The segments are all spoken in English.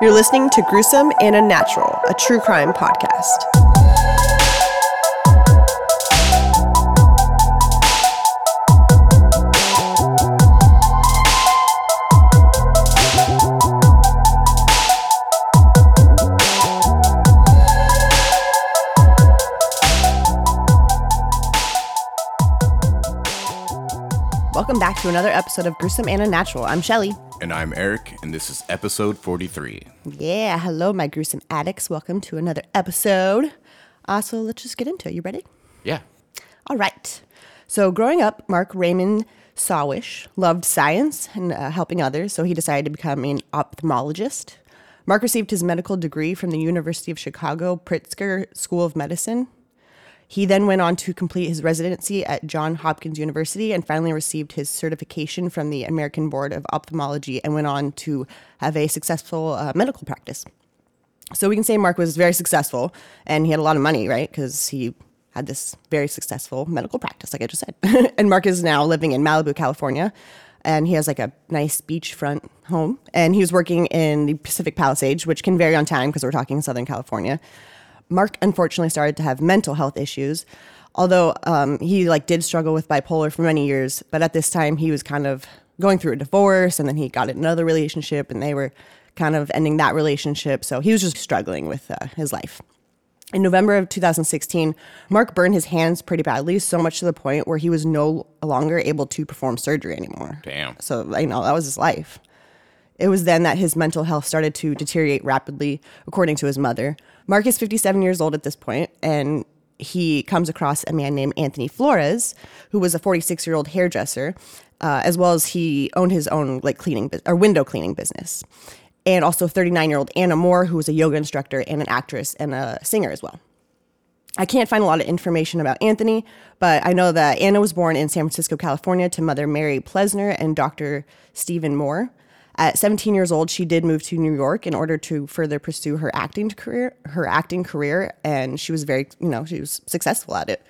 You're listening to Gruesome and Unnatural, a true crime podcast. Welcome back to another episode of Gruesome and Unnatural. I'm Shelly. And I'm Eric, and this is episode 43. Yeah, hello, my gruesome addicts. Welcome to another episode. Uh, so let's just get into it. You ready? Yeah. All right. So, growing up, Mark Raymond Sawusch loved science and uh, helping others, so he decided to become an ophthalmologist. Mark received his medical degree from the University of Chicago Pritzker School of Medicine. He then went on to complete his residency at Johns Hopkins University and finally received his certification from the American Board of Ophthalmology and went on to have a successful uh, medical practice. So we can say Mark was very successful and he had a lot of money, right? Because he had this very successful medical practice, like I just said. and Mark is now living in Malibu, California, and he has like a nice beachfront home. And he was working in the Pacific Palisades, which can vary on time because we're talking Southern California. Mark unfortunately started to have mental health issues, although um, he like did struggle with bipolar for many years. But at this time, he was kind of going through a divorce, and then he got another relationship, and they were kind of ending that relationship. So he was just struggling with uh, his life. In November of 2016, Mark burned his hands pretty badly, so much to the point where he was no longer able to perform surgery anymore. Damn. So, you know, that was his life. It was then that his mental health started to deteriorate rapidly, according to his mother. Mark is 57 years old at this point, and he comes across a man named Anthony Flores, who was a 46 year old hairdresser, uh, as well as he owned his own like cleaning bu- or window cleaning business, and also 39 year old Anna Moore, who was a yoga instructor and an actress and a singer as well. I can't find a lot of information about Anthony, but I know that Anna was born in San Francisco, California, to mother Mary Plesner and Dr. Stephen Moore. At 17 years old, she did move to New York in order to further pursue her acting career. Her acting career, and she was very, you know, she was successful at it.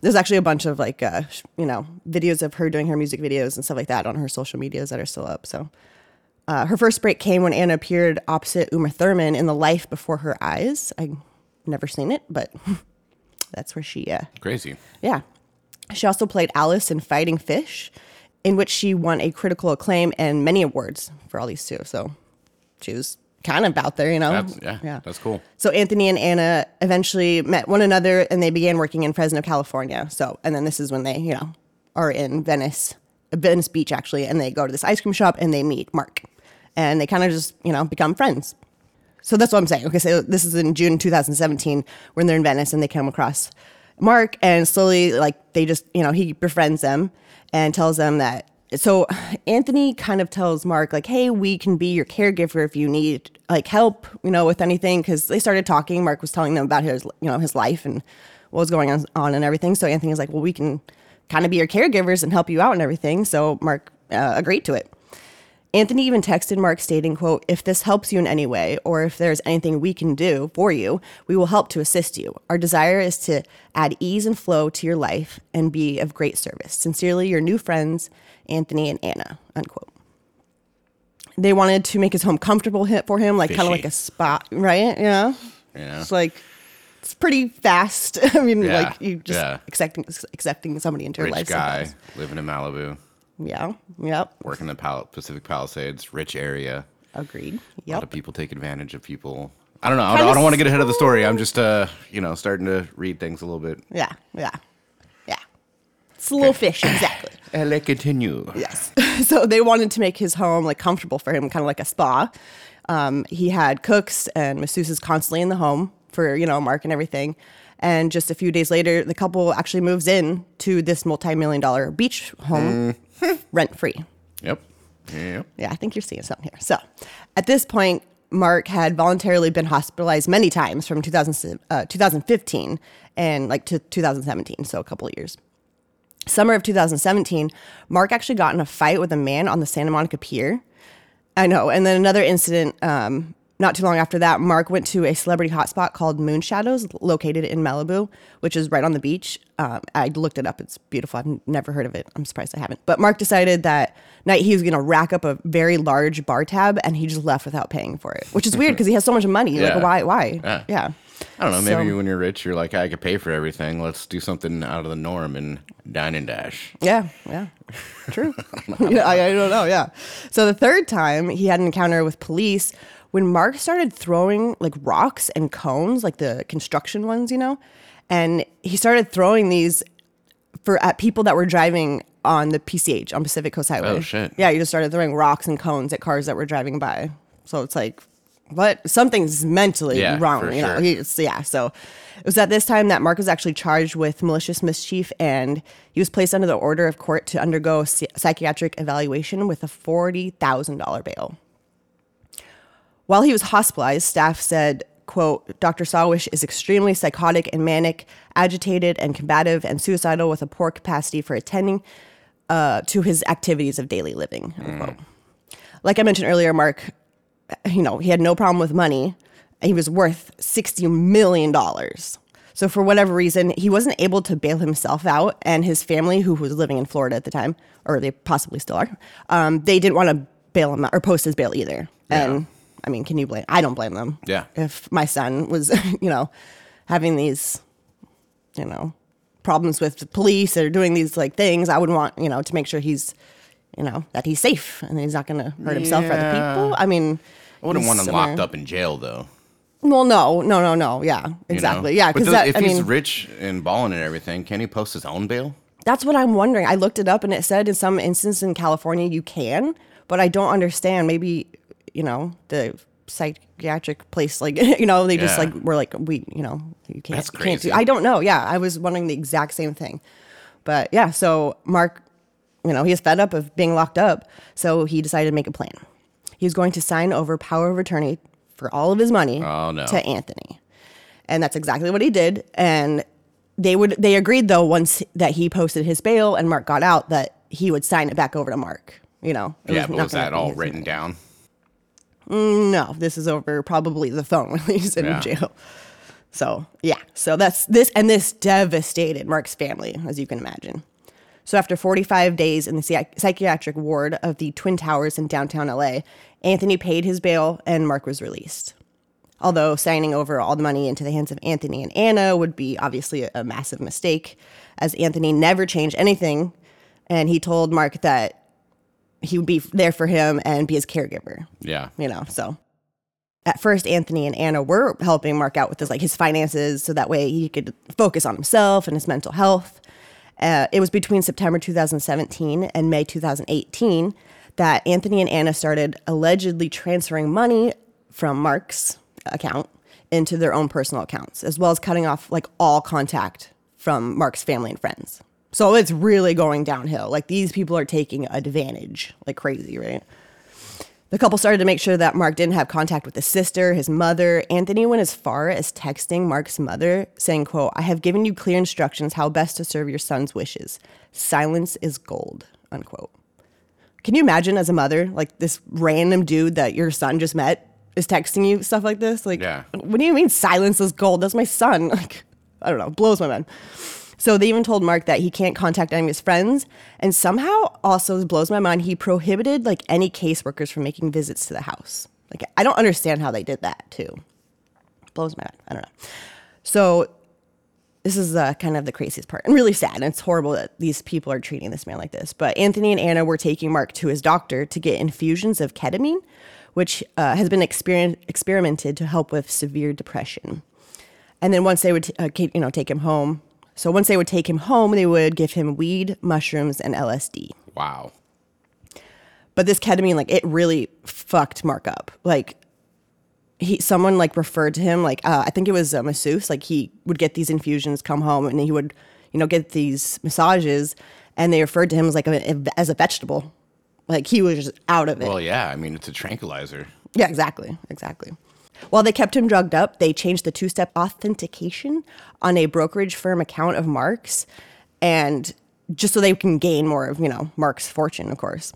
There's actually a bunch of like, uh, you know, videos of her doing her music videos and stuff like that on her social medias that are still up. So, uh, her first break came when Anna appeared opposite Uma Thurman in The Life Before Her Eyes. I've never seen it, but that's where she, uh, Crazy. yeah. She also played Alice in Fighting Fish, in which she won a critical acclaim and many awards for all these two. So she was kind of out there, you know? That's, yeah, That's cool. So Anthony and Anna eventually met one another and they began working in Fresno, California. So, and then this is when they, you know, are in Venice, uh, Venice Beach actually, and they go to this ice cream shop and they meet Mark. And they kind of just, you know, become friends. So that's what I'm saying. Okay, so this is in June 2017 when they're in Venice and they come across Mark and slowly, like, they just, you know, he befriends them and tells them that. So Anthony kind of tells Mark, like, hey, we can be your caregiver if you need, like, help, you know, with anything. Cause they started talking. Mark was telling them about his, you know, his life and what was going on, and everything. So Anthony was like, well, we can kind of be your caregivers and help you out and everything. So Mark uh, agreed to it. Anthony even texted Mark stating, quote, if this helps you in any way, or if there's anything we can do for you, we will help to assist you. Our desire is to add ease and flow to your life and be of great service. Sincerely, your new friends, Anthony and Anna, unquote. They wanted to make his home comfortable for him, like kind of like a spot, right? Yeah. Yeah. It's like, it's pretty fast. I mean, Yeah, like you just yeah. accepting accepting somebody into your Rich life. guy sometimes. living in Malibu, Yeah. Yep. working in Pal- Pacific Palisades, rich area. Agreed. Yeah. A lot of people take advantage of people. I don't know. I don't, I don't want to get ahead of the story. I'm just, uh, you know, starting to read things a little bit. Yeah, yeah, yeah. It's a little fish, exactly. And let continue. Yes. so they wanted to make his home like comfortable for him, kind of like a spa. Um, he had cooks and masseuses constantly in the home for you know Mark and everything. And just a few days later, the couple actually moves in to this multi-million dollar beach home, rent free. Yep. Yep. Yeah, I think you're seeing something here. So, at this point, Mark had voluntarily been hospitalized many times from 2000, uh, 2015 and like to 2017, so a couple of years. Summer of 2017, Mark actually got in a fight with a man on the Santa Monica Pier. I know. And then another incident um, not too long after that, Mark went to a celebrity hotspot called Moonshadows, located in Malibu, which is right on the beach. Um, I looked it up; it's beautiful. I've never heard of it. I'm surprised I haven't. But Mark decided that night he was going to rack up a very large bar tab, and he just left without paying for it, which is weird because he has so much money. Yeah. Like, why? Why? Yeah. yeah. I don't know. Maybe So- when you're rich, you're like, I could pay for everything. Let's do something out of the norm and dine and dash. Yeah, yeah, true. yeah, I, I don't know. Yeah. So the third time he had an encounter with police when Mark started throwing like rocks and cones, like the construction ones, you know, and he started throwing these for at people that were driving on the PCH on Pacific Coast Highway. Oh, shit. Yeah, he just started throwing rocks and cones at cars that were driving by. So it's like, what? Something's mentally Yeah, wrong. for You know, sure. he, yeah. So it was at this time that Mark was actually charged with malicious mischief, and he was placed under the order of court to undergo psychiatric evaluation with a forty thousand dollar bail. While he was hospitalized, staff said, quote, Dr. Sawusch is extremely psychotic and manic, agitated and combative, and suicidal with a poor capacity for attending uh, to his activities of daily living, unquote. Like I mentioned earlier, Mark, you know, he had no problem with money. He was worth $60 million. So for whatever reason, he wasn't able to bail himself out, and his family, who was living in Florida at the time, or they possibly still are, um, they didn't want to bail him out or post his bail either. And I mean, can you blame? I don't blame them. Yeah. If my son was, you know, having these, you know, problems with the police or doing these like things, I would want, you know, to make sure he's, you know, that he's safe and he's not going to hurt himself or other Yeah. people. I mean, I wouldn't want him somewhere- locked up in jail, though. Well, no, no, no, no. Yeah, you know? exactly. Yeah, But because does- that, if I he's mean, rich and balling and everything, can he post his own bail? That's what I'm wondering. I looked it up and it said in some instances in California you can, but I don't understand. Maybe, you know, the psychiatric place, like, you know, they just Yeah. like, were like, we, you know, you can't, you can't do. I don't know. Yeah. I was wondering the exact same thing. But yeah, so Mark, you know, he's fed up of being locked up. So he decided to make a plan. He's going to sign over power of attorney for all of his money Oh, no. to Anthony. And that's exactly what he did. And they would they agreed though once that he posted his bail and Mark got out that he would sign it back over to Mark. You know. Yeah, but was that all written down? No, this is over probably the phone when he's in Yeah. jail. So yeah, so that's this and this devastated Mark's family, as you can imagine. So after 45 days in the psychiatric ward of the Twin Towers in downtown LA, Anthony paid his bail and Mark was released. Although signing over all the money into the hands of Anthony and Anna would be obviously a, a massive mistake, as Anthony never changed anything, and he told Mark that he would be there for him and be his caregiver. Yeah. you know so at first anthony and anna were helping mark out with his like his finances so that way he could focus on himself and his mental health. Uh, it was between september 2017 and may 2018 that anthony and anna started allegedly transferring money from mark's account into their own personal accounts as well as cutting off like all contact from mark's family and friends so it's really going downhill like these people are taking advantage like crazy right the couple started to make sure that Mark didn't have contact with his sister, his mother. Anthony went as far as texting Mark's mother, saying, quote, I have given you clear instructions how best to serve your son's wishes. Silence is gold, unquote. Can you imagine as a mother, like this random dude that your son just met is texting you stuff like this? Like, Yeah. what do you mean silence is gold? That's my son. Like, I don't know, blows my mind. So they even told Mark that he can't contact any of his friends, and somehow also blows my mind. He prohibited like any caseworkers from making visits to the house. Like I don't understand how they did that too. Blows my mind. I don't know. So this is uh, kind of the craziest part and really sad. And it's horrible that these people are treating this man like this. But Anthony and Anna were taking Mark to his doctor to get infusions of ketamine, which uh, has been experien experimented to help with severe depression. And then once they would, uh, you know, take him home. So once they would take him home, they would give him weed, mushrooms, and LSD. Wow. But this ketamine, like, it really fucked Mark up. Like, he, someone like referred to him, like, uh, I think it was a masseuse. Like, he would get these infusions, come home, and he would, you know, get these massages, and they referred to him as like a, as a vegetable. Like, he was just out of it. Well, yeah. I mean, it's a tranquilizer. Yeah, exactly. Exactly. While they kept him drugged up, they changed the two step authentication on a brokerage firm account of Mark's and just so they can gain more of, you know, Mark's fortune, of course.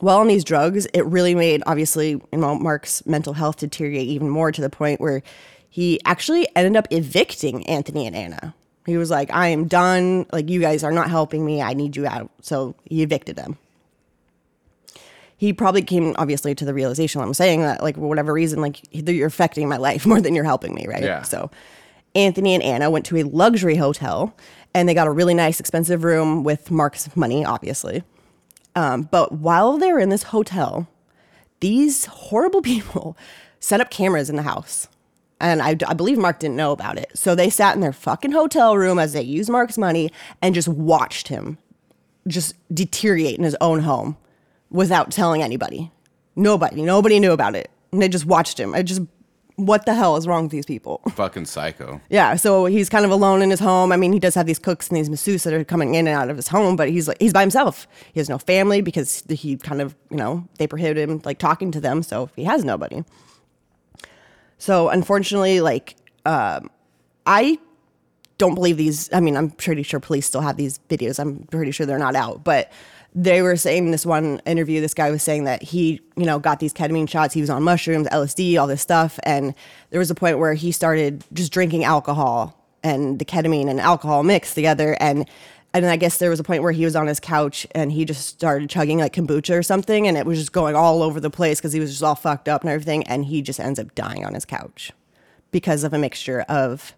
while on these drugs, it really made obviously Mark's mental health deteriorate even more to the point where he actually ended up evicting Anthony and Anna. He was like, "I am done. Like you guys are not helping me. I need you out." So he evicted them. He probably came obviously to the realization I'm saying that like for whatever reason like you're affecting my life more than you're helping me, right? Yeah. So Anthony and Anna went to a luxury hotel and they got a really nice expensive room with Mark's money, obviously. Um, but while they were in this hotel, these horrible people set up cameras in the house. And I, I believe Mark didn't know about it. So they sat in their fucking hotel room as they used Mark's money and just watched him just deteriorate in his own home without telling anybody. Nobody, nobody knew about it. And they just watched him. I just, what the hell is wrong with these people? Fucking psycho. Yeah, so he's kind of alone in his home. I mean, he does have these cooks and these masseuses that are coming in and out of his home, but he's like he's by himself. He has no family because he kind of, you know, they prohibit him like talking to them, so he has nobody. So unfortunately, like um, I don't believe these. I mean, I'm pretty sure police still have these videos. I'm pretty sure they're not out, but they were saying in this one interview, this guy was saying that he, you know, got these ketamine shots. He was on mushrooms, LSD, all this stuff, and there was a point where he started just drinking alcohol and the ketamine and alcohol mixed together, and and I guess there was a point where he was on his couch and he just started chugging like kombucha or something, and it was just going all over the place because he was just all fucked up and everything, and he just ends up dying on his couch because of a mixture of.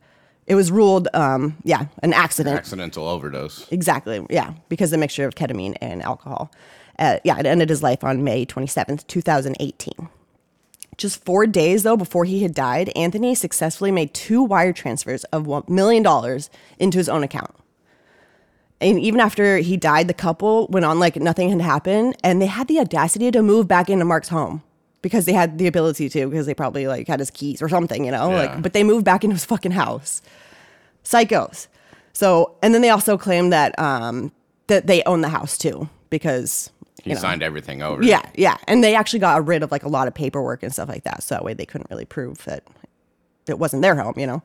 It was ruled, um, yeah, an accident. Accidental overdose. Exactly. Yeah, because the mixture of ketamine and alcohol. Uh, yeah, it ended his life on May 27th, 2018. Just four days, though, before he had died, Anthony successfully made two wire transfers of $1 million into his own account. And even after he died, the couple went on like nothing had happened, and they had the audacity to move back into Mark's home because they had the ability to, because they probably like had his keys or something, you know. Yeah. Like, but they moved back into his fucking house psychos. So, and then they also claim that um, that they own the house too because He you know, signed everything over. yeah, yeah, and they actually got rid of like a lot of paperwork and stuff like that. So that way they couldn't really prove that it wasn't their home, you know.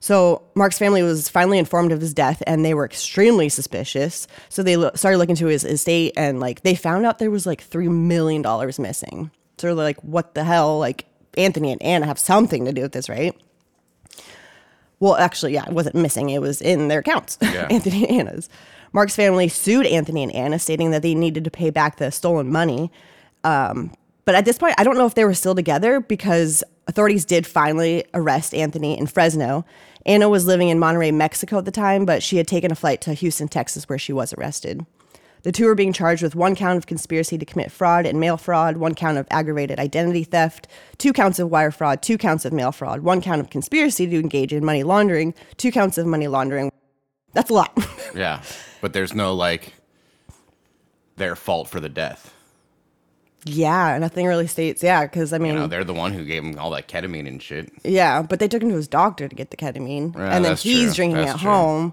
So Mark's family was finally informed of his death, and they were extremely suspicious. So they lo- started looking into his estate, and like they found out there was like three million dollars missing. So they're like, "What the hell?" Like Anthony and Anna have something to do with this, right? Well, actually, yeah, it wasn't missing. It was in their accounts, Yeah. Anthony and Anna's. Mark's family sued Anthony and Anna, stating that they needed to pay back the stolen money. Um, but at this point, I don't know if they were still together because authorities did finally arrest Anthony in Fresno. Anna was living in Monterrey, Mexico at the time, but she had taken a flight to Houston, Texas, where she was arrested. The two are being charged with one count of conspiracy to commit fraud and mail fraud, one count of aggravated identity theft, two counts of wire fraud, two counts of mail fraud, one count of conspiracy to engage in money laundering, two counts of money laundering. That's a lot. Yeah. But there's no like their fault for the death. yeah, nothing really states. Yeah, because I mean, You know, they're the one who gave him all that ketamine and shit. yeah, but they took him to his doctor to get the ketamine, Yeah, and then he's true. drinking That's at true. home.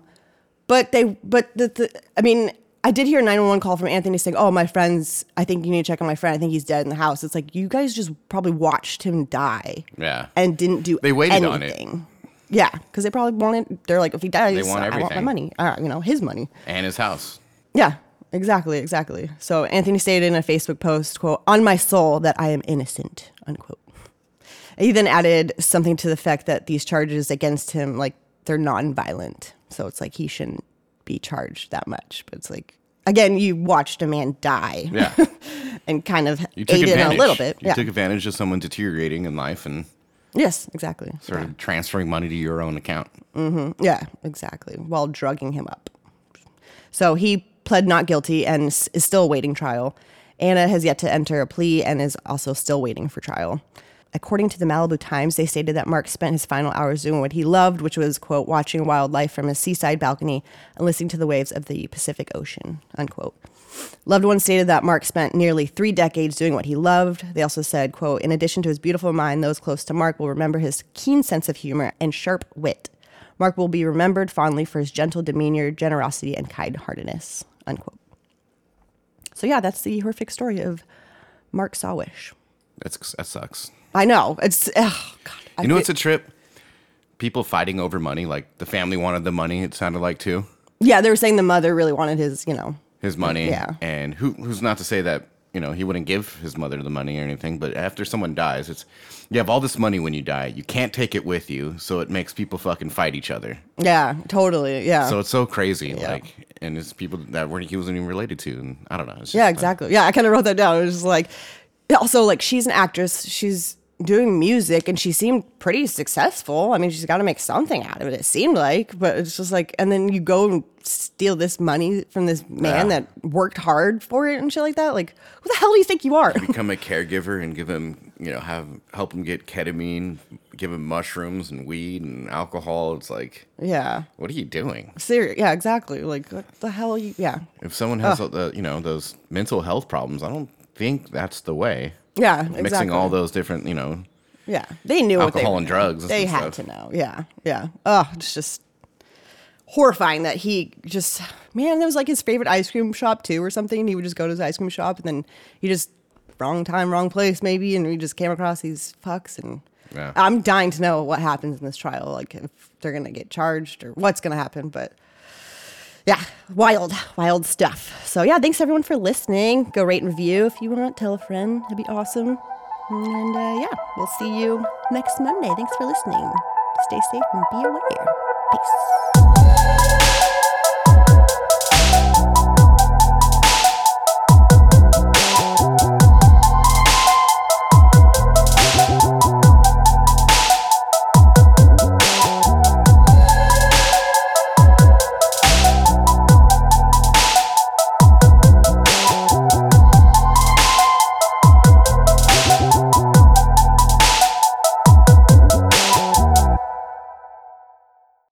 But they, but the, the, I mean, I did hear a 911 call from Anthony saying, "Oh, my friend's. I think you need to check on my friend. I think he's dead in the house." It's like you guys just probably watched him die. Yeah. and didn't do They waited on it. anything. Yeah, because they probably wanted. They're like, if he dies, They want I want my everything. money. Uh, you know, his money. And his house. Yeah, exactly, exactly. So Anthony stated in a Facebook post, "quote On my soul that I am innocent." Unquote. He then added something to the effect that these charges against him, like they're non-violent, so it's like he shouldn't be charged that much. But it's like again, you watched a man die, Yeah. and kind of You took aided advantage. a little bit. You yeah. took advantage of someone deteriorating in life and yes, exactly. Sort of transferring money to your own account. Mm-hmm. Yeah, exactly. While drugging him up. So he pled not guilty and is still awaiting trial. Anna has yet to enter a plea and is also still waiting for trial. According to the Malibu Times, they stated that Mark spent his final hours doing what he loved, which was, quote, watching wildlife from his seaside balcony and listening to the waves of the Pacific Ocean, unquote. Loved ones stated that Mark spent nearly three decades doing what he loved. They also said, quote, in addition to his beautiful mind, those close to Mark will remember his keen sense of humor and sharp wit. Mark will be remembered fondly for his gentle demeanor, generosity, and kind-heartedness, unquote. So yeah, that's the horrific story of Mark Sawusch. That's that sucks. I know. It's, oh, God. I You know feel- what's a trip? People fighting over money. Like the family wanted the money. It sounded like too yeah, they were saying the mother really wanted his, you know, his money. Yeah. And who who's not to say that you know, he wouldn't give his mother the money or anything. But after someone dies, it's you have all this money when you die. You can't take it with you, so it makes people fucking fight each other. Yeah, totally. Yeah. So it's so crazy, like, and it's people that weren't he wasn't even related to, and I don't know. Yeah, exactly. Yeah, I kind of wrote that down. It was just like, also like she's an actress. She's doing music, and she seemed pretty successful. I mean, she's got to make something out of it. It seemed like, but it's just like, and then you go and steal this money from this man Yeah. that worked hard for it and shit like that. Like, who the hell do you think you are? become a caregiver and give him, you know, have help him get ketamine, give him mushrooms and weed and alcohol. It's like, yeah, what are you doing? serious. Yeah, exactly. Like, what the hell? You, yeah, If someone has the, you know, those mental health problems, I don't think that's the way. Yeah, Mixing exactly. all those different, you know, Yeah, they knew what they Alcohol were and drugs and They had stuff. to know. Yeah, yeah. Oh, it's just horrifying that he just man. That was like his favorite ice cream shop too, or something. He would just go to his ice cream shop, and then he just wrong time, wrong place, maybe, and we just came across these fucks. And Yeah. I'm dying to know what happens in this trial, like if they're gonna get charged or what's gonna happen, but. Yeah, wild, wild stuff. So, yeah, thanks everyone for listening. Go rate and review if you want. Tell a friend. That'd be awesome. And uh, yeah, we'll see you next Monday. Thanks for listening. Stay safe and be aware. Peace.